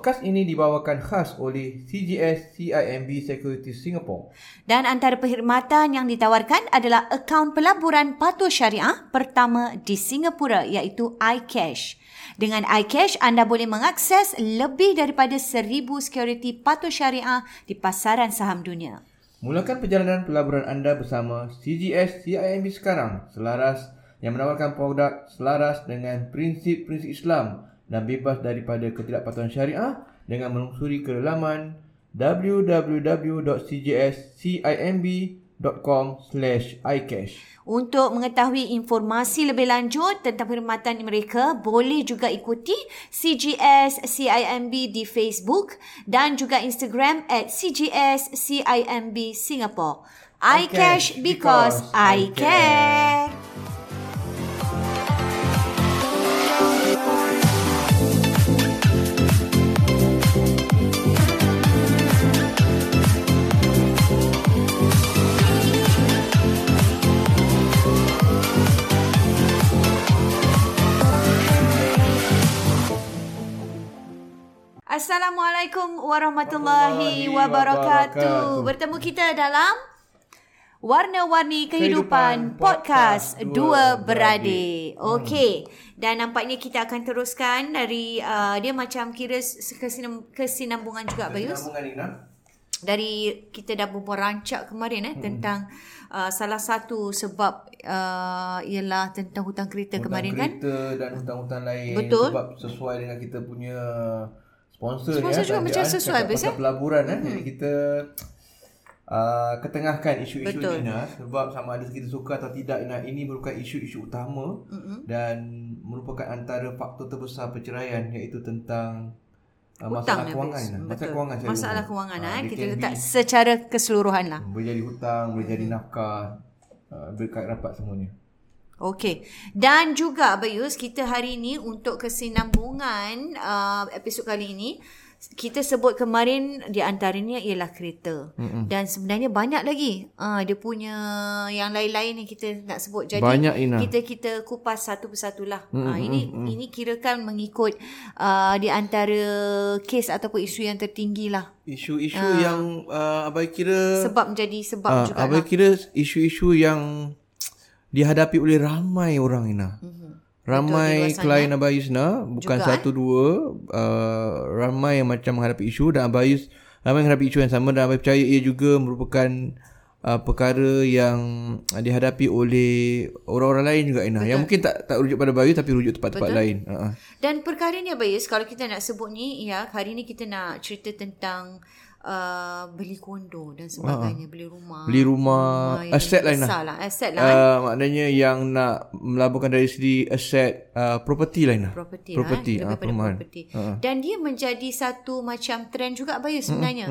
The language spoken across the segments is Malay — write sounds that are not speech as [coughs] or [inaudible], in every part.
Podcast ini dibawakan khas oleh CGS CIMB Security Singapore. Dan antara perkhidmatan yang ditawarkan adalah akaun pelaburan patuh syariah pertama di Singapura iaitu iCash. Dengan iCash, anda boleh mengakses lebih daripada seribu security patuh syariah di pasaran saham dunia. Mulakan perjalanan pelaburan anda bersama CGS CIMB sekarang selaras yang menawarkan produk selaras dengan prinsip-prinsip Islam dan bebas daripada ketidakpatuhan syariah dengan menelusuri ke laman www.cgscimb.com/icash. Untuk mengetahui informasi lebih lanjut tentang perkhidmatan mereka, boleh juga ikuti CGS CIMB di Facebook dan juga Instagram at CGS CIMB Singapore. iCash because I care. Assalamualaikum warahmatullahi wabarakatuh. Bertemu kita dalam Warna-Warni Kehidupan, Podcast Dua Beradik. Okey. Dan nampaknya kita akan teruskan dari uh, dia macam kira kesinam, kesinambungan juga Bayus. Kesinambungan Ina. Dari kita dah berbual rancak kemarin eh hmm. tentang uh, salah satu sebab uh, ialah tentang hutang kereta hutang kemarin kereta kan. Kereta dan hutang-hutang lain. Betul. Sebab sesuai dengan kita punya sponsor, Sponsor ya, juga macam sesuai, pasal biasa. pelaburan kan. Hmm. Jadi kita uh, ketengahkan isu-isu Betul. ni Ina sebab sama ada kita suka atau tidak Ina ini merupakan isu-isu utama Mm-mm. dan merupakan antara faktor terbesar perceraian iaitu tentang uh, masalah kewangan. Bayus. Ina. Betul. Masalah kewangan Masalah lupa. kewangan eh. dia Kita letak be- secara keseluruhan lah. boleh jadi hutang, boleh jadi nafkah, uh, berkat rapat semuanya. Okey. Dan juga Bayus, kita hari ini untuk kesinambungan uh, episod kali ini, kita sebut kemarin di antaranya ialah kereta. Mm-mm. Dan sebenarnya banyak lagi. Uh, dia punya yang lain-lain yang kita nak sebut. Jadi Banyak, Ina. kita kita kupas satu persatulah. Mm-hmm. Uh, ini ini kirakan mengikut uh, di antara kes ataupun isu yang tertinggi lah. Isu-isu yang uh, abai kira Sebab menjadi sebab uh, juga abai lah. kira isu-isu yang dihadapi oleh ramai orang Ina. Mm-hmm. Ramai klien Abayus Ina bukan Juga, satu dua uh, ramai yang macam menghadapi isu dan Abayus ramai menghadapi isu yang sama dan Abayus percaya ia juga merupakan uh, perkara yang dihadapi oleh orang-orang lain juga Ina. Yang mungkin tak tak rujuk pada Abayus tapi rujuk tempat-tempat lain. Uh-huh. Dan perkara ni Abayus, kalau kita nak sebut ni, ya, hari ni kita nak cerita tentang uh, beli kondo dan sebagainya, beli rumah. Beli rumah, yang aset lain lah. besar lah. Aset lah. Uh, maknanya yang nak melaburkan dari segi aset uh, property lain lah. property, property, lah, ah, lebih perumahan. property. Dan dia menjadi satu macam trend juga Abayus sebenarnya.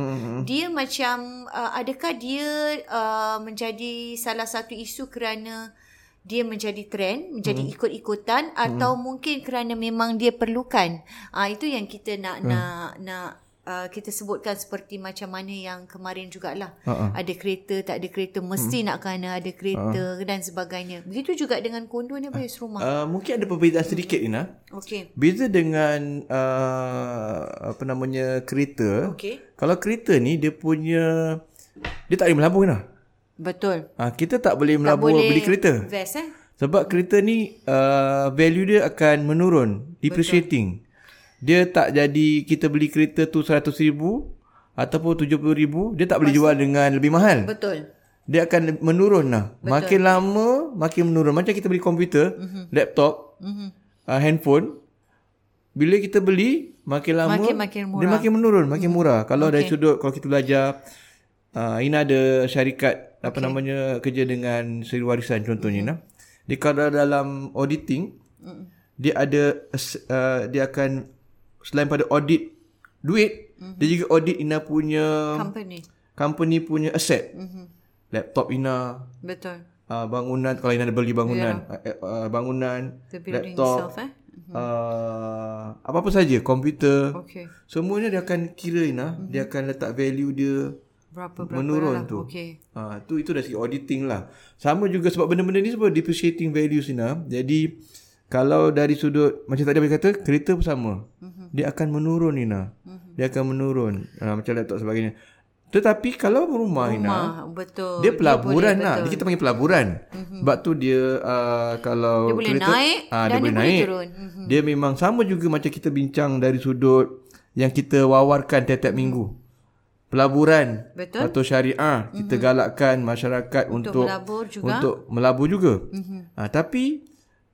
Dia macam uh, adakah dia uh, menjadi salah satu isu kerana dia menjadi trend, menjadi ikut-ikutan atau mungkin kerana memang dia perlukan. Ah uh, itu yang kita nak nak nak Uh, kita sebutkan seperti macam mana yang kemarin jugalah. Ha-ha. Ada kereta, tak ada kereta, mesti nak kena ada kereta dan sebagainya. Begitu juga dengan kondo ni Abayus rumah. Uh, mungkin ada perbezaan sedikit Ina. Okey. Beza dengan uh, apa namanya kereta. Okey. Kalau kereta ni dia punya dia tak boleh melabur Ina. Betul. Uh, kita tak boleh Tak melabur boleh beli kereta. Vest eh. Sebab kereta ni uh, value dia akan menurun, depreciating. Dia tak jadi kita beli kereta tu 100 ribu ataupun 70 ribu, dia tak boleh jual dengan lebih mahal. Betul. Dia akan menurun lah. Betul. Makin lama, makin menurun. Macam kita beli komputer, mm-hmm. laptop, mm-hmm. Uh, handphone. Bila kita beli, makin lama, Makin- makin murah. dia makin menurun, makin murah. Kalau okay. dari sudut, kalau kita belajar, uh, Ina ada syarikat, apa namanya, kerja dengan seri warisan contohnya. Mm-hmm. Dia kalau dalam auditing, mm-hmm. dia ada, uh, dia akan, selain pada audit duit, mm-hmm. dia juga audit Ina punya, Company. company punya asset. Mm-hmm. Laptop Ina, Betul. uh, bangunan kalau Ina ada beli bangunan yeah. uh, uh, bangunan The laptop itself eh. uh, apa-apa saja komputer Okey. semuanya dia akan kira Ina mm-hmm. dia akan letak value dia Berapa berapa menurun lah. tu Okey. uh, tu itu dari segi auditing lah sama juga sebab benda-benda ni sebab depreciating values Ina jadi kalau dari sudut macam tadi abang kata kereta pun sama mm-hmm. dia akan menurun Ina mm-hmm. dia akan menurun. Uh, macam laptop sebagainya. Tetapi kalau rumah, Ina, Rumah, betul. dia pelaburan boleh, lah. Dia kita panggil pelaburan. Mm-hmm. Sebab tu dia uh, kalau Dia boleh naik ah, dan dia boleh boleh naik. turun. Mhm. Dia memang sama juga macam kita bincang dari sudut yang kita wawarkan tiap-tiap minggu. Pelaburan Betul. atau syariah kita galakkan masyarakat untuk melabur juga. untuk melabur juga. Mm-hmm. Ha, tapi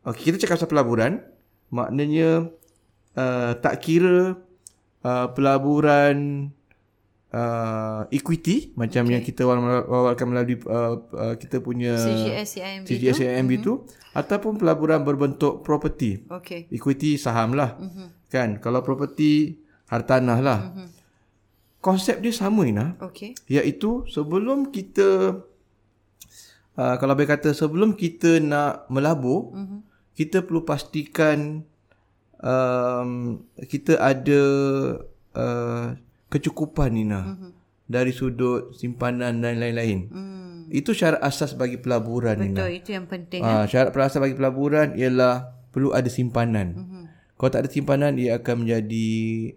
okay, kita cakap pasal pelaburan, maknanya uh, tak kira uh, pelaburan uh, equity macam okay. yang kita wawarkan melalui uh, uh, kita punya CGS CIMB CGS tu. Tu ataupun pelaburan berbentuk property. Okey. Equity saham lah. Mm-hmm. Kan? Kalau property hartanah lah. Mm-hmm. Konsep dia sama Ina. Okey. Iaitu sebelum kita uh, kalau boleh kata sebelum kita nak melabur, mm-hmm. Kita perlu pastikan um, kita ada uh, kecukupan Nina mm-hmm. dari sudut simpanan dan lain-lain. Mm. Itu syarat asas bagi pelaburan Nina. Betul, itu yang penting. Ah, syarat asas bagi pelaburan ialah perlu ada simpanan. Mm-hmm. Kalau tak ada simpanan ia akan menjadi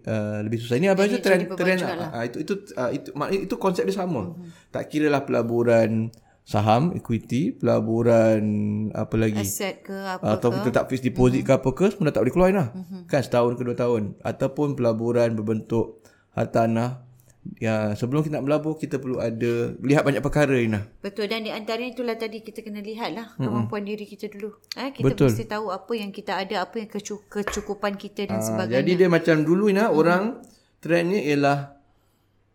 uh, lebih susah. Ini apa itu trend trend uh, itu itu uh, itu itu konsep dia sama. Mm-hmm. Tak kiralah pelaburan saham, equity, pelaburan apa lagi? Aset ke apa atau kita tak fix deposit mm-hmm. ke apa ke semua tak boleh keluar dah. Mm-hmm. Kan setahun ke dua tahun ataupun pelaburan berbentuk hartanah Ya, sebelum kita nak melabur kita perlu ada lihat banyak perkara Ina. Betul dan di antara itulah tadi kita kena lihatlah mm-hmm. kemampuan diri kita dulu. Eh kita Betul. mesti tahu apa yang kita ada, apa yang kecukupan kita dan Aa, sebagainya. Jadi dia macam dulu Ina, mm-hmm. orang trendnya ialah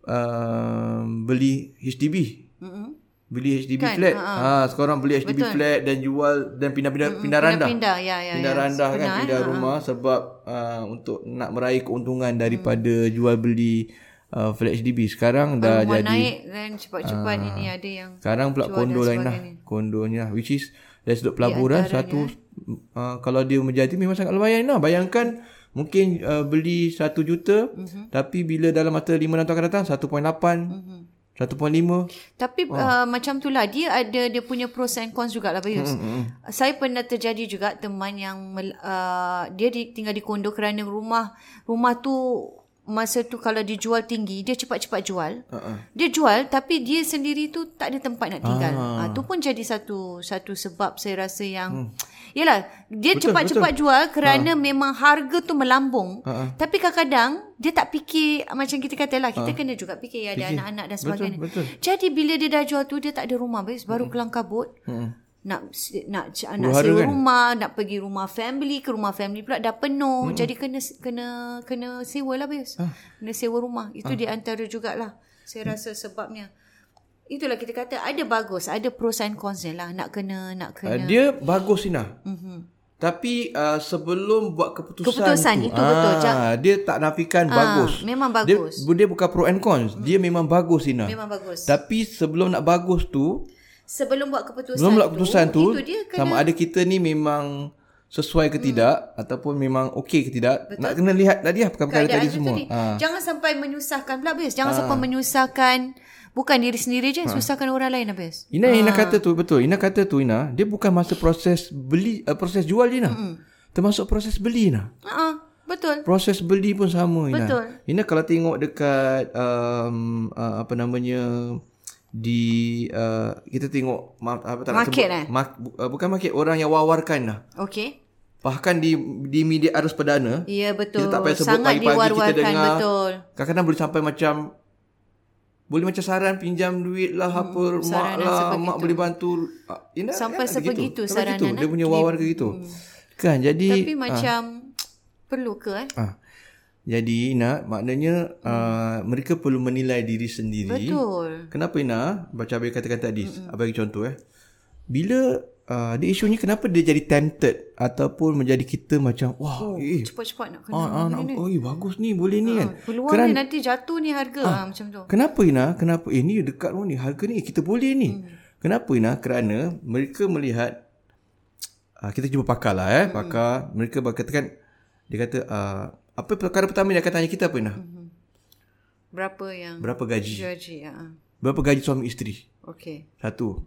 uh, beli HDB. Mm-hmm. Beli HDB kan? flat. Ha, ha sekarang beli HDB Betul. flat dan jual dan pindah-pindah mm-hmm. pindah randah. Pindah ya ya. Pindah ya. randah kan pindah ha, rumah ha. sebab uh, untuk nak meraih keuntungan daripada mm. jual beli uh, flat HDB sekarang dah rumah jadi naik dan cepat-cepat uh, ini ada yang sekarang pula kondo lain lah kondonya which is dari sudut pelaburan satu uh, kalau dia menjadi memang sangat lumayan lah bayangkan mungkin uh, beli 1 juta uh-huh. tapi bila dalam masa 5 tahun akan datang 1.8 uh-huh. 1.5 Tapi oh. uh, macam tu lah Dia ada Dia punya pros and cons jugalah Bayus mm-hmm. Saya pernah terjadi juga Teman yang uh, Dia di, tinggal di kondo Kerana rumah Rumah tu masa tu kalau dia jual tinggi dia cepat-cepat jual uh-uh. dia jual tapi dia sendiri tu tak ada tempat nak tinggal ah uh. tu pun jadi satu satu sebab saya rasa yang hmm. yalah dia betul, cepat-cepat betul. jual kerana uh. memang harga tu melambung uh-uh. tapi kadang-kadang dia tak fikir macam kita katalah kita uh. kena juga fikir ya ada fikir. anak-anak dan sebagainya betul, betul. jadi bila dia dah jual tu dia tak ada rumah baru hmm. kelang kabut hmm nak nak nak sewa kan? rumah nak pergi rumah family ke rumah family pula dah penuh. Hmm. jadi kena kena kena sewa lah bias ah. kena sewa rumah. Itu ah. di antara jugalah saya rasa sebabnya. Itulah kita kata ada bagus ada pros and cons lah. Nak kena nak kena. uh, dia bagus Ina. Mm-hmm. tapi uh, sebelum buat keputusan, keputusan tu, itu ah, betul dia tak nafikan ah, bagus. memang bagus. dia, dia bukan pro and cons mm. dia memang bagus Ina. Memang bagus. Tapi sebelum nak bagus tu sebelum buat keputusan sebelum buat keputusan tu, tu dia kena, sama ada kita ni memang sesuai ke hmm. tidak ataupun memang okey ke tidak Betul. nak kena lihat tadi lah perkara-perkara tadi semua tadi. Ha. jangan sampai menyusahkan pula Abis jangan ha. sampai menyusahkan bukan diri sendiri je ha. susahkan orang lain Abis Ina ha. Ina kata tu betul Ina kata tu Ina dia bukan masa proses beli uh, proses jual je Ina hmm. termasuk proses beli Ina ha. Betul. Proses beli pun sama Ina. Betul. Ina kalau tengok dekat um, uh, apa namanya di uh, kita tengok apa tak market sebut, eh? Mark, uh, bukan market orang yang wawarkan lah. Okey. Bahkan di di media arus perdana. Ya betul. Kita tak payah sebut Sangat pagi-pagi kita dengar. Betul. Kadang-kadang boleh sampai macam boleh macam saran pinjam duit lah hmm, apa mak lah mak boleh bantu uh, sampai ya, sebegitu saranan gitu. dia punya wawar ke gitu hmm. kan jadi tapi macam uh, perlu ke eh uh, jadi Ina maknanya hmm. uh, mereka perlu menilai diri sendiri. Betul. Kenapa Ina? Baca abang katakan tadi, hmm. abang bagi contoh eh. Bila uh, dia isunya kenapa dia jadi tempted ataupun menjadi kita macam wah oh, eh cepat-cepat nak kena. Ah, ah, nak, oh, eh, bagus ni boleh ni kan. Peluang Keran, ni nanti jatuh ni harga ah, ah, macam tu. Kenapa Ina? Kenapa eh ni dekat ni harga ni kita boleh ni. Hmm. Kenapa Ina? Kerana mereka melihat uh, kita cuba pakar lah eh, hmm. pakar mereka berkatakan dia kata uh, apa perkara pertama yang akan tanya kita apa Inah? Mm-hmm. Berapa yang Berapa gaji? Gaji, ya. Berapa gaji suami isteri? Okey. Satu.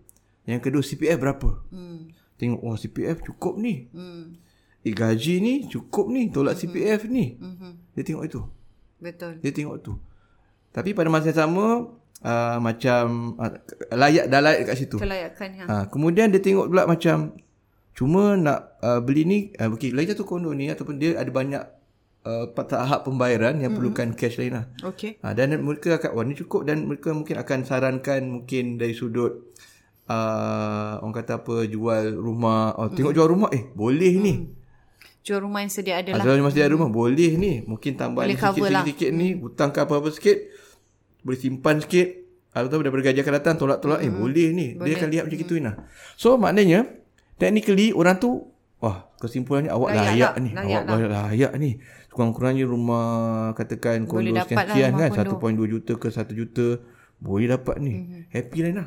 Yang kedua CPF berapa? Hmm. Tengok oh, CPF cukup ni. Hmm. Eh gaji ni cukup ni tolak mm-hmm. CPF ni. Mm-hmm. Dia tengok itu. Betul. Dia tengok tu. Tapi pada masa yang sama uh, macam uh, layak dah layak kat situ. Kelayakan. Ha. Ha, kemudian dia tengok pula macam cuma nak uh, beli ni uh, okay, lagi satu kondo ni ataupun dia ada banyak uh, tahap pembayaran yang mm-hmm. perlukan cash lain lah. Okey. Ha, dan mereka akan wah ni cukup dan mereka mungkin akan sarankan mungkin dari sudut uh, orang kata apa jual rumah oh, tengok jual rumah eh boleh ni. Jual rumah yang sedia ada lah. Asal masih ada rumah boleh ni mungkin tambah Boleh ni sikit cover lah. sikit ni hutang ke apa-apa sikit boleh simpan sikit atau daripada gaji akan datang tolak-tolak eh boleh ni dia akan lihat macam gitu Ina so maknanya technically orang tu wah kesimpulannya awak Layak layak, lah, ni. Layak awak layak ni. Kurang-kurangnya rumah katakan kondo Boleh dapat lah kan kondo. 1.2 juta ke 1 juta boleh dapat ni. Happy lah. Ina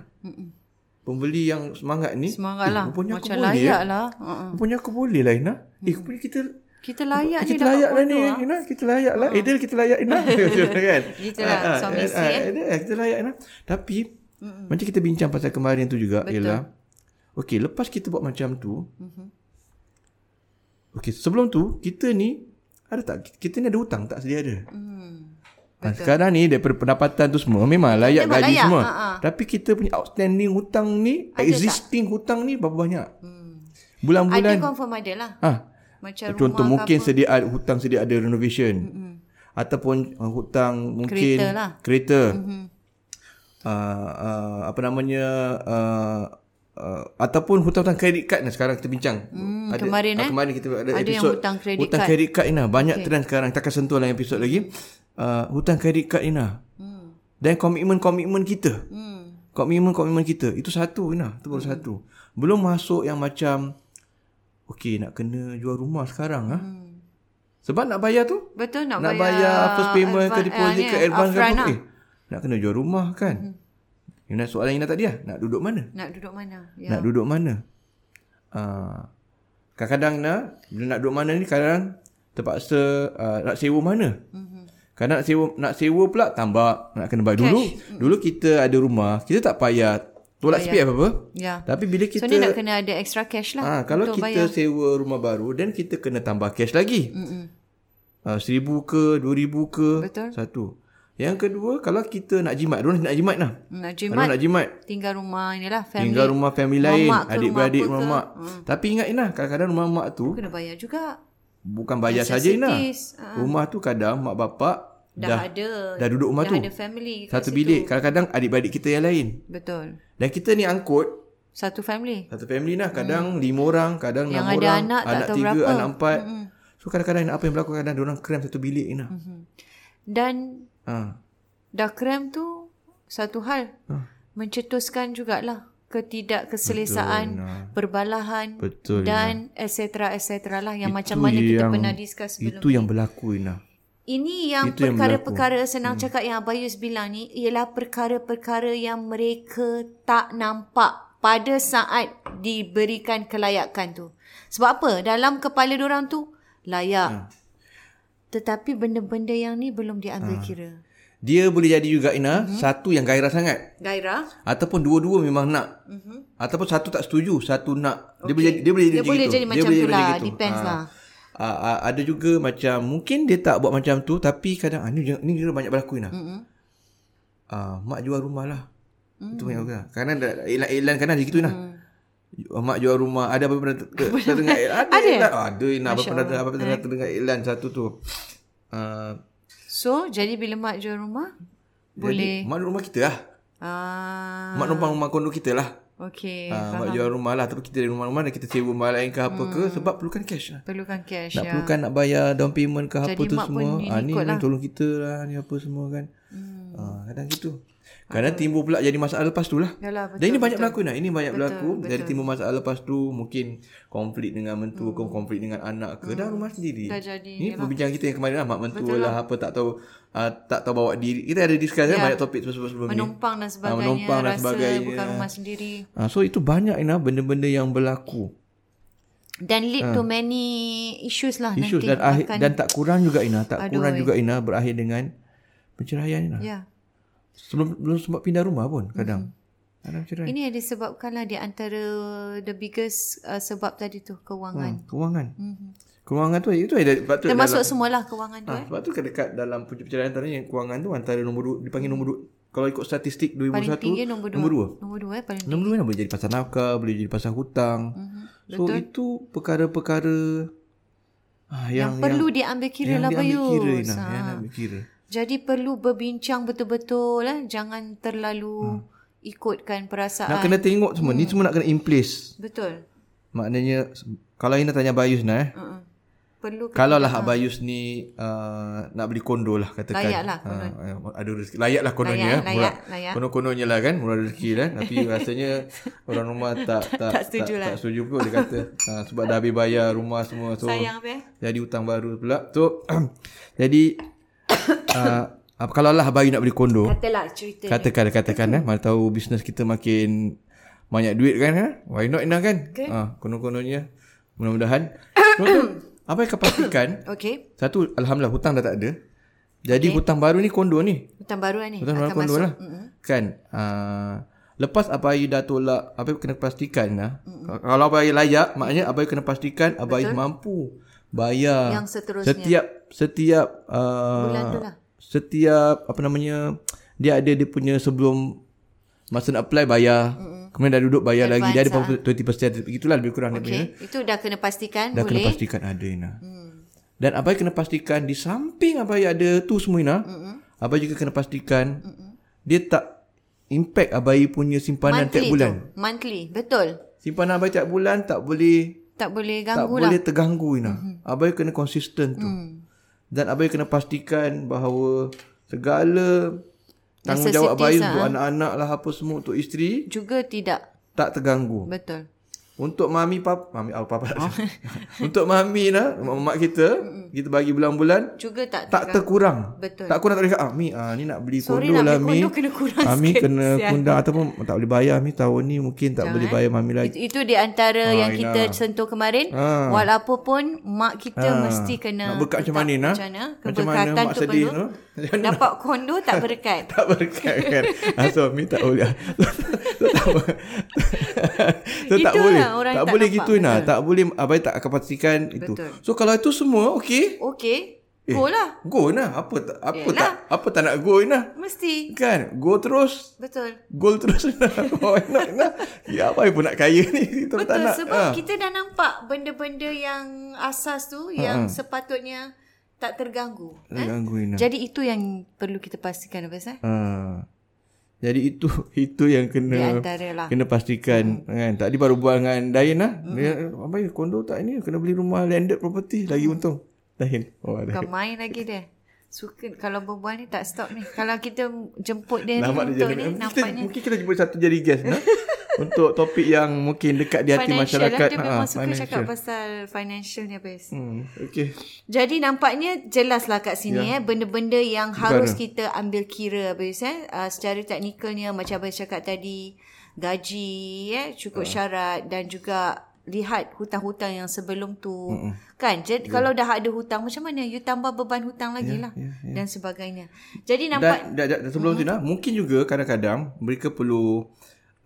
pembeli yang semangat ni Semangat lah. rupanya aku Macam boleh layak eh. lah. Uh-uh. rupanya aku boleh lah Ina. Eh rupanya kita Kita layak ni kita dapat layak lah ni lah. Ina. Kita layak lah. Edel kita layak Ina. [laughs] Kan? [laughs] Itulah, Ah, ah, suami ah, isteri, eh. ah, eh, kita layak Ina. Tapi macam kita bincang pasal kemarin tu juga Betul. ialah okey lepas kita buat macam tu Mhm. Okey sebelum tu kita ni ada tak kita ni ada hutang tak sedia ada Hmm. Ha, sekarang ni daripada pendapatan tu semua memang layak Memang gaji layak, semua. ha, ha. Tapi kita punya outstanding hutang ni, Ada existing hutang ni berapa banyak? Hmm. Ada Bulan-bulan. confirm ada lah. Ha, Macam contoh rumah mungkin apa. sedia ada hutang sedia ada renovation. Mm-hmm. Ataupun uh, hutang mungkin Kereta lah. Kereta. Mm-hmm. Uh, uh, apa namanya uh, uh, ataupun hutang-hutang kredit card ni sekarang kita bincang. Hmm, kemarin, ah, eh? Kemarin kita ada, Ada episod hutang kredit hutang card. kredit card Ina. Banyak okay. trend sekarang. Kita akan sentuh dalam episod lagi. Uh, hutang kredit card Ina. Hmm. Dan komitmen-komitmen kita. Hmm. Komitmen-komitmen kita. Itu satu Ina. Itu baru satu. Belum masuk yang macam okey nak kena jual rumah sekarang ah. Hmm. Sebab nak bayar tu Betul nak, nak bayar, first payment ke advan- deposit ah, ke ni, advance ke apa lah. eh, nak kena jual rumah kan. Ina soalan Ina tadi lah, nak duduk mana? Nak duduk mana? Ya. Nak duduk mana? Ah, kadang-kadang nak bila nak duduk mana ni kadang terpaksa uh, nak sewa mana? Mhm. Kadang nak sewa nak sewa pula tambah nak kena bayar dulu. Dulu kita ada rumah, kita tak payah tolak CPF apa. Ya. Tapi bila So kita ni nak kena ada extra cash lah. Ah, kalau kita bayar. sewa rumah baru dan kita kena tambah cash lagi. Mm-mm. Uh, seribu ke, dua ribu ke. Betul. Satu. Yang kedua, kalau kita nak jimat. Diorang nak jimat lah. Nak Jimat. nak jimat. tinggal rumah ni lah family. Tinggal rumah family lain. Adik-beradik, rumah rumah mak. Hmm. Tapi ingat Ina, kadang-kadang rumah mak tu Kena bayar juga. bukan bayar saja Ina. Necessities. Ah. Rumah tu kadang mak bapak Dah, dah, ada. dah duduk rumah dah tu. ada family Satu situ. bilik. Kadang-kadang adik-beradik kita yang lain. Betul. Dan kita ni angkut Satu family. Satu family lah. Kadang lima orang, kadang Hmm. Yang enam ada orang. anak tak tahu tiga, berapa. anak empat. So kadang-kadang apa yang berlaku kadang orang krem satu bilik Ina. Hmm. Dan Ha. dah krem tu satu hal. Ha. Mencetuskan jugalah ketidakkeselesaan, Betul, Nah. perbalahan Betul. dan etc etc lah yang macam Itu mana kita yang- pernah discuss sebelum Itu yang berlaku Ina. Ini yang Itu yang perkara-perkara senang hmm. cakap yang Abayus bilang ni ialah perkara-perkara yang mereka tak nampak pada saat diberikan kelayakan tu. Sebab apa? Dalam kepala orang tu layak. Ha. Tetapi benda-benda yang ni belum diambil kira. Dia boleh jadi juga Ina, Mhm. satu yang gairah sangat Gairah? ataupun dua-dua memang nak. Mhm. Ataupun satu tak setuju, satu nak. Dia boleh jadi dia boleh jadi Dia boleh gitu. jadi macam tu lah. Depends lah. Ah, ah, ada juga macam mungkin dia tak buat macam tu tapi kadang ah, ni ni juga banyak berlaku Ina. Mm-mm. Ah, mak jual rumah lah. Mm. Itu banyak juga. Kadang ada iklan-iklan kadang ada gitu Ina. Mm. Mak jual rumah ada [laughs] apa pernah ter- ter- terdengar iklan? Ada. Ada? Ah, Ada Ina apa pernah apa pernah terdengar iklan satu tu. Ah, So, jadi bila mak jual rumah, boleh. jadi, mak rumah kita lah. Ah, Mak numpang rumah kondo kita lah. okey. Ah, mak jual rumah lah Tapi kita dari rumah-rumah Dan kita sewa rumah lain ke apa ke Sebab perlukan cash lah Perlukan cash Nak ya. perlukan nak bayar down payment ke apa Jadi tu mak pun semua ni ah, Ni, ni lah. tolong kita lah Ni apa semua kan Hmm. ah, Kadang gitu Kadang timbul pula jadi masalah lepas tu lah. Yalah, betul, Dan ini banyak berlaku nah. Ini banyak berlaku. Betul. Jadi timbul masalah lepas tu Mungkin konflik dengan mentua ke Konflik dengan anak ke Dah rumah sendiri. Hmm. Dah jadi, Ini perbincangan kita yang kemarin lah Mak mentua Betul lah Apa tak tahu ah, Tak tahu bawa diri. Kita ada discuss kan Banyak topik sebelum-sebelum ni. Menumpang dan sebagainya, menumpang dan rasa sebagainya. bukan rumah sendiri. Ah, So itu banyak Ina Benda-benda yang berlaku. Dan lead to many issues lah Ha. Issues nanti dan akhir, akan dan tak kurang juga Ina. Tak Aduh, kurang juga Ina berakhir dengan perceraian Ina. Ya sebelum belum sempat pindah rumah pun kadang Ada bercerai. Ini ada sebabkanlah di antara the biggest uh, sebab tadi tu kewangan. Hmm, kewangan. Mm-hmm. Kewangan tu itu ada sebab tu Termasuk semualah kewangan tu ha, eh. sebab tu dekat dalam perceraian antaranya yang kewangan tu antara nombor dua, dipanggil nombor dua. Kalau ikut statistik 2021 Paling tinggi nombor dua. nombor dua. Nombor dua eh paling tinggi. Nombor dua ni boleh jadi pasal nafkah, boleh jadi pasal hutang. Mhm. So itu perkara-perkara ah, Yang, yang, perlu diambil kira yang lah diambil Bayus. kira Ina, Ha. yang diambil kira. Jadi perlu berbincang betul-betul eh. Jangan terlalu ikutkan perasaan. Hmm. Nak kena tengok semua. Ni semua nak kena in place. Betul. Maknanya kalau Ina tanya Bayus nah eh. Uh-uh. Perlu Kalau lah Abayus ni uh, nak beli kondo lah katakan. Layak lah, Uh, ada rezeki. Layak lah kononnya. Layak, eh. layak, layak. Konon-kononnya lah kan. Murah rezeki lah. Tapi [laughs] rasanya orang rumah tak tak, Tak setuju tak, lah. tak setuju pun dia kata. Uh, sebab dah habis bayar rumah semua. So, sayang apa jadi hutang baru pula. So, [clears throat] jadi uh, apa, kalau lah Abayu nak beli kondo. Katalah cerita. Katakan katakan eh mana tahu bisnes kita makin banyak duit kan eh? why not Ina kan Okay. ah konon-kononnya mudah-mudahan [coughs] apa yang kau pastikan Okey. satu alhamdulillah hutang dah tak ada jadi okay. hutang baru ni kondo ni Hutang baru lah ni. hutang baru akan kondo masuk. lah kan ah lepas apa Ayu dah tolak apa kena pastikan lah kalau apa Ayu layak maknanya apa Ayu kena pastikan apa Ayu mampu bayar Yang seterusnya. setiap setiap uh, Bulan tu lah. setiap apa namanya dia ada dia punya sebelum masa nak apply bayar mm kemudian dah duduk bayar lagi dia ada berapa 20% begitulah lebih kurang dia punya Okey. Itu dah kena pastikan dah kena boleh. pastikan ada Ina dan abai kena pastikan di samping abai ada tu semua Ina abai juga kena pastikan dia tak impact abai punya simpanan Monthly tiap bulan tu. Monthly. Betul. simpanan abai tiap bulan tak boleh Tak boleh tak ganggu lah. boleh terganggu Ina. Abai kena konsisten tu. Mm. Dan abai kena pastikan bahawa segala tanggungjawab abai untuk ah. anak-anak lah apa semua untuk isteri Juga tidak. tak terganggu. Betul. Untuk mami pap mami oh, papa. [laughs] untuk mami lah mak kita kita bagi bulan-bulan Juga tak tak terkurang. Betul. Tak kurang tak boleh cakap, ah, Mi, ah, ni nak beli Sorry kondo nak lah, beli Mi. kondo kena kurang ah, Mi kena kundang ataupun tak boleh bayar, Mi. Tahun ni mungkin tak boleh bayar mami lagi. Itu, itu di antara yang kita sentuh kemarin. Ah. Walaupun pun mak kita mesti kena Nak berkat macam mana, Nah? Macam mana? Mak tu sedih, perlu. no? [laughs] Dapat kondo tak berkat. [laughs] tak berkat kan ah, suami tak boleh so, tak, bo- so, tak Itulah orang tak tak boleh nampak, gitu nah tak boleh abai tak akan pastikan itu Betul. so kalau itu semua okey Okey. Go lah. go nah apa tak apa Yelah. tak apa tak nak go nah Mesti. kan go terus Betul. Goal terus nah. [laughs] Why not nah. Ya apa pun nak kaya ni [laughs] Kita Betul tak nak sebab Ah. kita dah nampak benda-benda yang asas tu yang sepatutnya tak terganggu. Eh? Terganggu Ina Jadi itu yang perlu kita pastikan apa sah? Ah. Jadi itu [laughs] itu yang kena lah. kena pastikan hmm. kan. Tadi baru buat dengan Dain lah. Hmm. Dia apa ya kondo tak ini kena beli rumah landed property lagi untung. Dain. Oh ada. Bukan main lagi dia. Suka kalau berbual ni tak stop ni. Kalau kita jemput dia Nampak ni dia untuk ni Kita, nampaknya mungkin kita jemput satu jadi guest nah. [laughs] untuk topik yang mungkin dekat di hati financial masyarakat. lah. Dia memang Ah, suka cakap pasal financial ni apa Hmm, okay. Jadi nampaknya jelas lah kat sini Ya. eh benda-benda yang harus kita ambil kira Abis eh uh, secara teknikalnya macam Abis cakap tadi gaji eh cukup Ya. syarat dan juga lihat hutang-hutang yang sebelum tu Mm-mm. kan jadi yeah. kalau dah ada hutang macam mana you tambah beban hutang lagi Ya, lah dan sebagainya jadi nampak Dan, dan, dan sebelum tu nah, mungkin juga kadang-kadang mereka perlu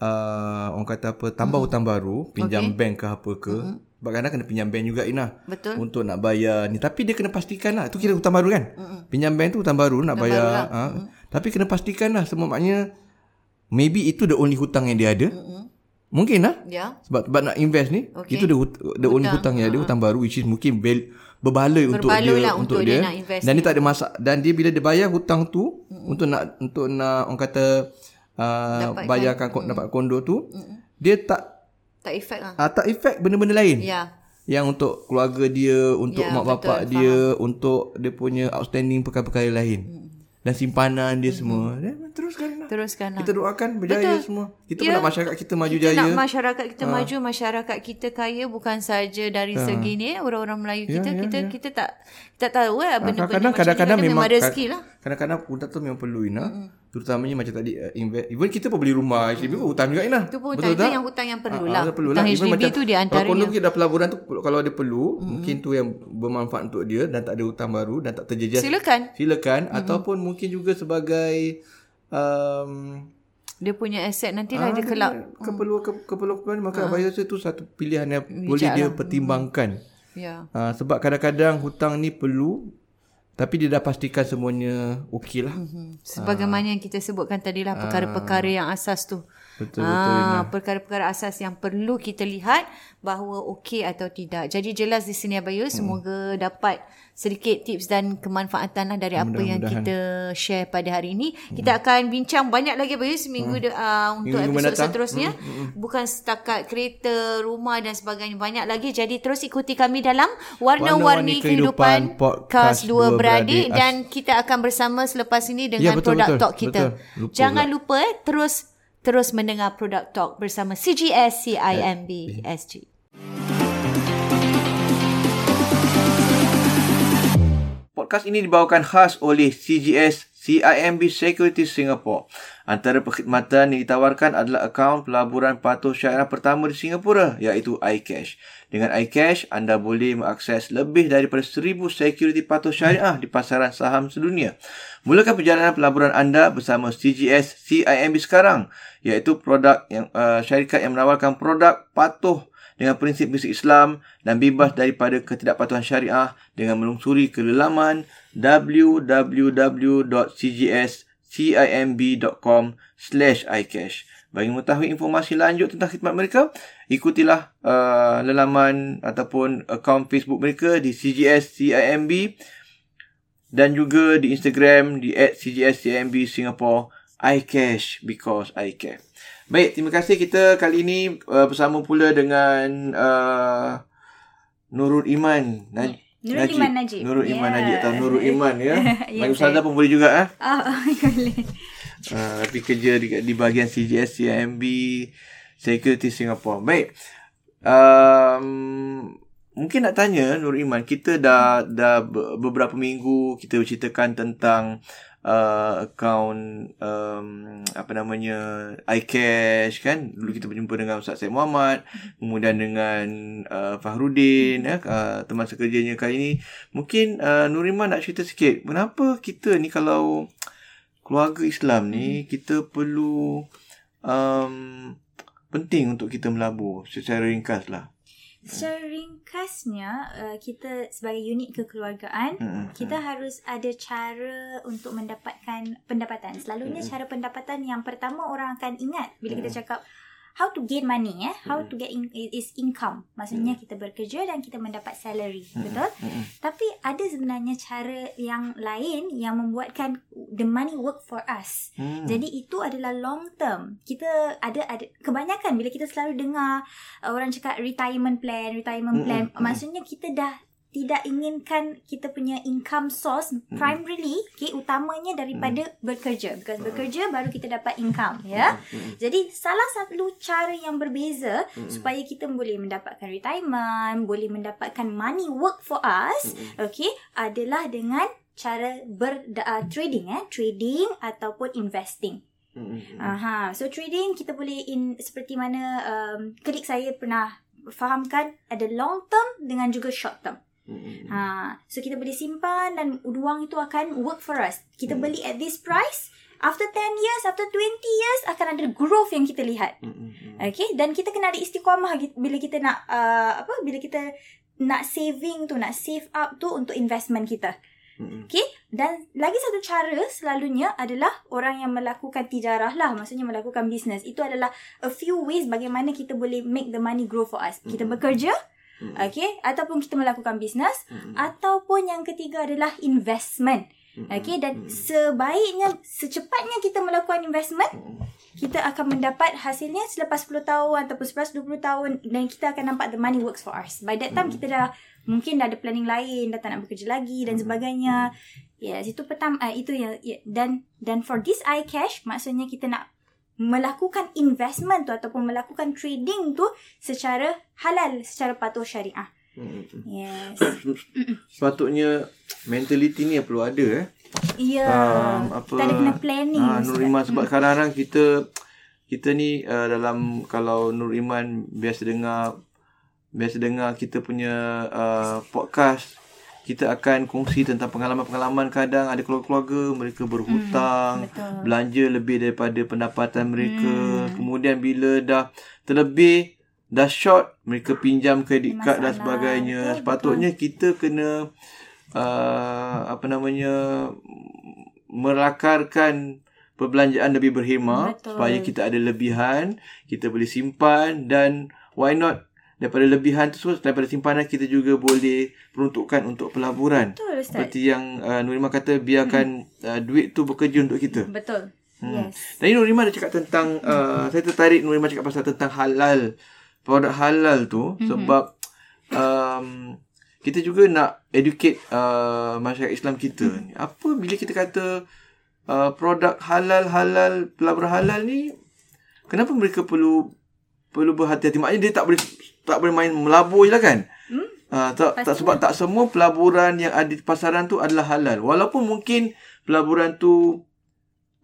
uh, orang kata apa tambah Mm-hmm. hutang baru, pinjam okay. bank ke apa ke. Sebab kadang kena pinjam bank juga Ina. betul Untuk nak bayar ni Tapi dia kena pastikan lah Itu kira hutang baru kan Mm-mm. Pinjam bank tu hutang baru Nak bayar baru lah. ha. Tapi kena pastikan lah Semua maknanya Maybe itu the only hutang yang dia ada Mm-mm. Mungkin lah ya sebab, sebab nak invest ni Okay. Itu the, hut- the only hutang yang ada Hutang baru Which is mungkin bel, Berbaloi untuk dia lah untuk, untuk dia dia, nak invest Dan dia tak ada masak Dan dia bila dia bayar hutang tu mm Untuk nak Untuk nak Orang kata uh, Dapatkan. Bayarkan mm Dapat kondo tu Dia tak tak efek lah uh, Tak efek benda-benda lain ya yang untuk keluarga dia, untuk Ya, mak betul, bapak dia, untuk dia punya outstanding perkara-perkara lain. Dan simpanan dia semua. Dan teruskan lah. teruskan lah Kita doakan berjaya semua. Kita Ya. nak masyarakat kita maju kita jaya. nak masyarakat Ha. kita maju masyarakat kita kaya bukan saja dari segi ni eh, orang-orang Melayu kita ya, kita kita tak kita tahu eh benda-benda Kadang-kadang macam kadang-kadang ni memang memang rezeki lah Kadang-kadang hutang tu memang perlu Ina. Terutamanya macam tadi uh, invest. Even kita pun beli rumah HDB pun hutang juga Ina. itu pun hutang itu tak? yang hutang yang perlu Ah, lah ah, perlu hutang Even HDB tu di Kalau antaranya kondo kita dah pelaburan tu kalau ada perlu, mungkin tu yang bermanfaat untuk dia dan tak ada hutang baru dan tak terjejas silakan Silakan mm-hmm. ataupun mungkin juga sebagai um, dia punya aset nantilah ah, dia kelak keperluan ke, keperluan maka ah. biasa tu satu pilihan yang Bijak boleh dia lah. pertimbangkan. Ya. Ah, sebab kadang-kadang hutang ni perlu tapi dia dah pastikan semuanya okey lah. Mm-hmm. Sebagaimana ha. yang kita sebutkan tadi lah perkara-perkara yang asas tu. Betul, ha, perkara-perkara asas yang perlu kita lihat bahawa okey atau tidak. Jadi jelas di sini Abayu. Hmm. Semoga dapat sedikit tips dan kemanfaatan lah dari apa yang kita share pada hari ini. Hmm. Kita akan bincang banyak lagi Abayu seminggu hmm. de, uh, untuk Minggu episod mendatang. seterusnya. Hmm. Hmm. Bukan setakat kereta, rumah dan sebagainya. Banyak lagi. Jadi terus ikuti kami dalam Warna-Warni Kehidupan, Kehidupan Podcast Dua Beradik. Dan kita akan bersama selepas ini dengan ya, betul, produk betul. talk kita. Betul. Lupa Jangan pula. lupa eh, terus terus mendengar produk talk bersama CGS CIMB SG. Podcast ini dibawakan khas oleh CGS CIMB Security Singapore. Antara perkhidmatan yang ditawarkan adalah akaun pelaburan patuh syariah pertama di Singapura iaitu iCash. Dengan iCash, anda boleh mengakses lebih daripada 1000 security patuh syariah di pasaran saham sedunia. Mulakan perjalanan pelaburan anda bersama CGS CIMB sekarang iaitu produk yang uh, syarikat yang menawarkan produk patuh dengan prinsip bisnis Islam dan bebas daripada ketidakpatuhan syariah dengan melungsuri ke laman www.cgscimb.com icash. Bagi mengetahui informasi lanjut tentang khidmat mereka, ikutilah uh, lelaman ataupun akaun Facebook mereka di CGS CIMB dan juga di Instagram di at CGS CIMB Singapore iCash because I care. Baik, terima kasih kita kali ini uh, bersama pula dengan uh, Nurul Iman. Naj- Nurul Najib. Iman Najib. Nurul yeah. Iman Najib atau Nurul Iman ya. [laughs] yeah, Bagi Ustazah pun boleh juga ah. Oh, [laughs] boleh. Uh, tapi kerja di, di bahagian CGS CIMB Security Singapore. Baik. Um, mungkin nak tanya Nurul Iman, kita dah dah beberapa minggu kita berceritakan tentang uh, account um, apa namanya iCash kan? Dulu kita berjumpa dengan Ustaz Syed Muhammad kemudian dengan uh, Fahrudin ya uh, teman sekerjanya kali ini. Mungkin uh, Nuriman nak cerita sikit kenapa kita ni kalau keluarga Islam ni kita perlu um, penting untuk kita melabur secara ringkas lah Secara ringkasnya uh, kita sebagai unit kekeluargaan mm-hmm. kita harus ada cara untuk mendapatkan pendapatan. Selalunya mm-hmm. cara pendapatan yang pertama orang akan ingat bila mm-hmm. kita cakap how to gain money eh how mm. to get in, is income maksudnya mm. kita bekerja dan kita mendapat salary mm. betul mm. tapi ada sebenarnya cara yang lain yang membuatkan the money work for us mm. jadi itu adalah long term kita ada ada kebanyakan bila kita selalu dengar uh, orang cakap retirement plan retirement plan mm. maksudnya kita dah tidak inginkan kita punya income source hmm. primarily okay utamanya daripada hmm. bekerja because hmm. bekerja baru kita dapat income ya hmm. jadi salah satu cara yang berbeza hmm. supaya kita boleh mendapatkan retirement boleh mendapatkan money work for us hmm. okay adalah dengan cara ber uh, trading eh trading ataupun investing hmm. aha so trading kita boleh in seperti mana um, kelik saya pernah fahamkan ada long term dengan juga short term Hmm. Ha, so kita boleh simpan dan uang itu akan work for us. Kita hmm. beli at this price, after 10 years, after 20 years akan ada growth yang kita lihat. Hmm. Okay, dan kita kena ada istiqamah bila kita nak uh, apa? Bila kita nak saving tu, nak save up tu untuk investment kita. Okay, dan lagi satu cara selalunya adalah orang yang melakukan tijarah lah, maksudnya melakukan business. Itu adalah a few ways bagaimana kita boleh make the money grow for us. Kita bekerja, Hmm. Okay. Ataupun kita melakukan bisnes. Hmm. Ataupun yang ketiga adalah investment. Hmm. Okay. Dan hmm. sebaiknya, secepatnya kita melakukan investment. Hmm. Kita akan mendapat hasilnya selepas 10 tahun ataupun selepas 20 tahun. Dan kita akan nampak the money works for us. By that time hmm. kita dah mungkin dah ada planning lain. Dah tak nak bekerja lagi dan sebagainya. Yes, itu pertama. Uh, itu yang, yeah. dan dan for this iCash, maksudnya kita nak melakukan investment tu ataupun melakukan trading tu secara halal, secara patuh syariah. Hmm. Yes. [coughs] Sepatutnya mentality ni perlu ada eh. Ya. Um, apa, kita ada kena planning. Ha, Nur Iman sebab kadang-kadang kita kita ni uh, dalam kalau Nur Iman biasa dengar biasa dengar kita punya uh, podcast kita akan kongsi tentang pengalaman-pengalaman kadang ada keluarga-keluarga mereka berhutang, hmm, belanja lebih daripada pendapatan mereka. Hmm. Kemudian bila dah terlebih dah short mereka pinjam kredit kad dan sebagainya. Betul, Sepatutnya betul. kita kena uh, apa namanya merakarkan perbelanjaan lebih berhemah Betul. supaya kita ada lebihan, kita boleh simpan dan why not daripada lebihan tersebut daripada simpanan kita juga boleh peruntukkan untuk pelaburan. Betul Ustaz. Seperti yang uh, Nurima kata biarkan hmm. uh, duit tu bekerja untuk kita. Betul. Hmm. Yes. Dan Nurima ada cakap tentang uh, saya tertarik Nurima cakap pasal tentang halal. Produk halal tu hmm. sebab um, kita juga nak educate uh, masyarakat Islam kita. Hmm. Apa bila kita kata uh, produk halal halal pelaburan halal ni kenapa mereka perlu perlu berhati-hati maknanya dia tak boleh tak boleh main melabur je lah kan hmm? uh, tak, tak sebab tak semua pelaburan yang ada di pasaran tu adalah halal walaupun mungkin pelaburan tu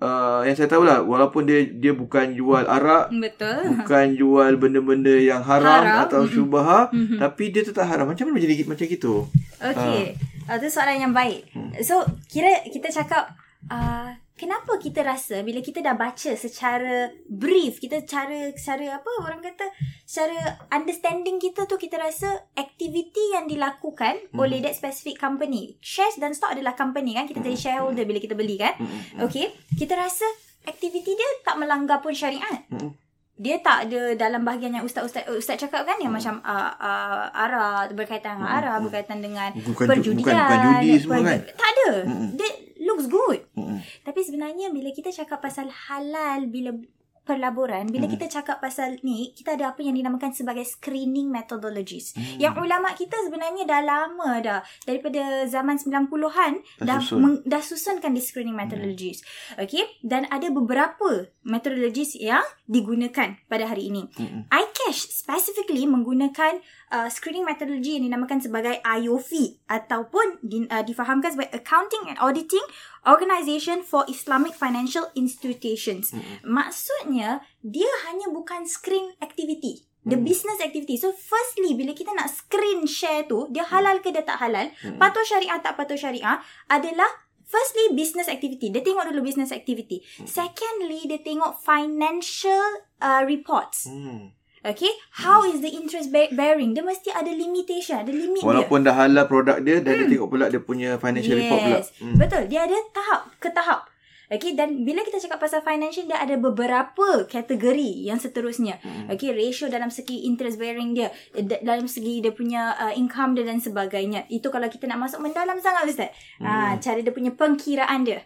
uh, yang saya tahu lah walaupun dia dia bukan jual arak betul bukan jual benda-benda yang haram, haram. atau syubha mm-hmm. tapi dia tetap haram macam mana jadi macam gitu okey uh. uh, soalan yang baik hmm. so kira kita cakap uh, kenapa kita rasa bila kita dah baca secara brief kita cara cara apa orang kata secara understanding kita tu kita rasa aktiviti yang dilakukan hmm. oleh that specific company shares dan stock adalah company kan kita jadi hmm. shareholder bila kita beli kan hmm. okay kita rasa aktiviti dia tak melanggar pun syariat hmm dia tak ada dalam bahagian yang ustaz-ustaz ustaz cakap kan yang hmm. macam uh, uh, arah berkaitan dengan arah hmm. berkaitan dengan bukan, perjudian bukan, bukan judi semua kan tak ada hmm. dia looks good hmm. tapi sebenarnya bila kita cakap pasal halal bila perlaburan bila hmm. kita cakap pasal ni kita ada apa yang dinamakan sebagai screening methodologies hmm. yang ulama kita sebenarnya dah lama dah daripada zaman 90-an dah susun. Meng, dah susunkan di screening methodologies hmm. okey dan ada beberapa methodologies yang digunakan pada hari ini hmm. iCash specifically menggunakan uh, screening methodology yang dinamakan sebagai IOFI ataupun di, uh, difahamkan sebagai accounting and auditing Organisation for Islamic Financial Institutions. Mm-hmm. Maksudnya, dia hanya bukan screen activity. The mm. business activity. So, firstly, bila kita nak screen share tu, dia halal ke dia tak halal, mm-hmm. patuh syariah tak patuh syariah, adalah firstly, business activity. Dia tengok dulu business activity. Mm-hmm. Secondly, dia tengok financial uh, reports. Mm. Okay? How is the interest bearing? Dia mesti ada limitation Ada limit Walaupun dia. Walaupun dah halal produk dia Dan hmm. dia tengok pula Dia punya financial yes. report pula. Hmm. Betul. Dia ada tahap Ke tahap. Okay? Dan bila kita cakap pasal financial Dia ada beberapa Kategori Yang seterusnya. Hmm. Okay? Ratio dalam segi Interest bearing dia Dalam segi Dia punya uh, Income dia dan sebagainya. Itu kalau kita nak masuk Mendalam sangat Ustaz. Hmm. uh, Cara dia punya Pengkiraan dia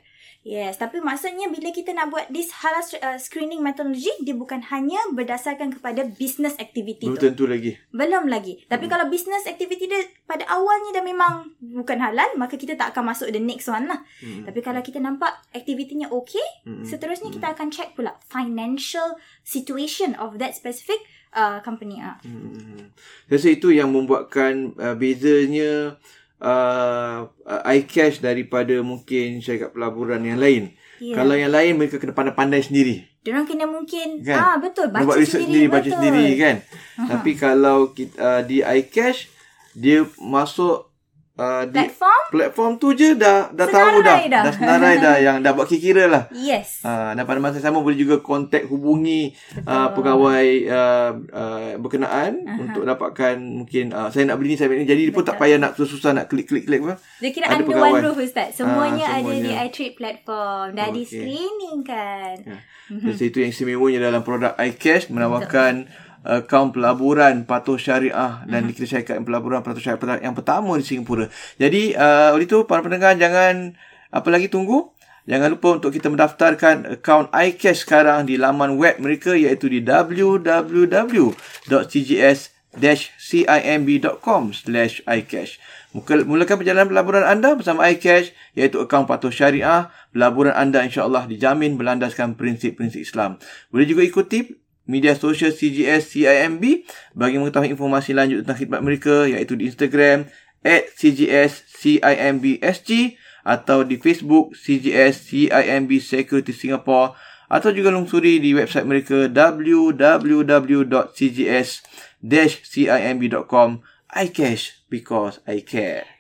Yes, tapi maksudnya bila kita nak buat this halal uh, screening methodology, dia bukan hanya berdasarkan kepada business activity Belum tu. tentu lagi. Belum lagi. Tapi hmm. kalau business activity dia pada awalnya dah memang bukan halal, maka kita tak akan masuk the next one lah. Hmm. Tapi kalau kita nampak aktivitinya okay, hmm. seterusnya hmm. kita akan check pula financial situation of that specific uh, company. Ah. Hmm. Saya rasa itu yang membuatkan uh, bezanya uh, iCash daripada mungkin syarikat pelaburan yang lain. Yeah. Kalau yang lain mereka kena pandai-pandai sendiri. Diorang kena mungkin kan? ah betul baca buat sendiri, sendiri baca sendiri kan. Uh-huh. Tapi kalau kita, uh, di iCash dia masuk Uh, platform di, platform tu je dah dah tahu dah. dah dah senarai dah [laughs] yang dah buat kira lah yes uh, dan pada masa sama boleh juga kontak hubungi uh, pegawai uh, uh, berkenaan uh-huh. untuk dapatkan mungkin uh, saya nak beli ni saya beli ni jadi Betul. pun tak payah nak susah-susah nak klik-klik-klik apa dia kira ada under pegawai. one roof ustaz semuanya, uh, semuanya ada di iTrade platform dah okay. di screening kan yeah. mm-hmm. jadi itu yang istimewanya dalam produk iCash menawarkan Betul akaun pelaburan patuh syariah dan mm-hmm. syarikat pelaburan patuh syariah yang pertama di Singapura. Jadi uh, oleh itu para pendengar jangan apa lagi tunggu. Jangan lupa untuk kita mendaftarkan akaun iCash sekarang di laman web mereka iaitu di www.cgs-cimb.com iCash. Mulakan perjalanan pelaburan anda bersama iCash iaitu akaun patuh syariah. Pelaburan anda insyaAllah dijamin berlandaskan prinsip-prinsip Islam. Boleh juga ikuti media sosial CGS CIMB bagi mengetahui informasi lanjut tentang khidmat mereka iaitu di Instagram at CGS CIMBSG atau di Facebook CGS CIMB Security Singapore atau juga lungsuri di website mereka www.cgs-cimb.com iCash because I care.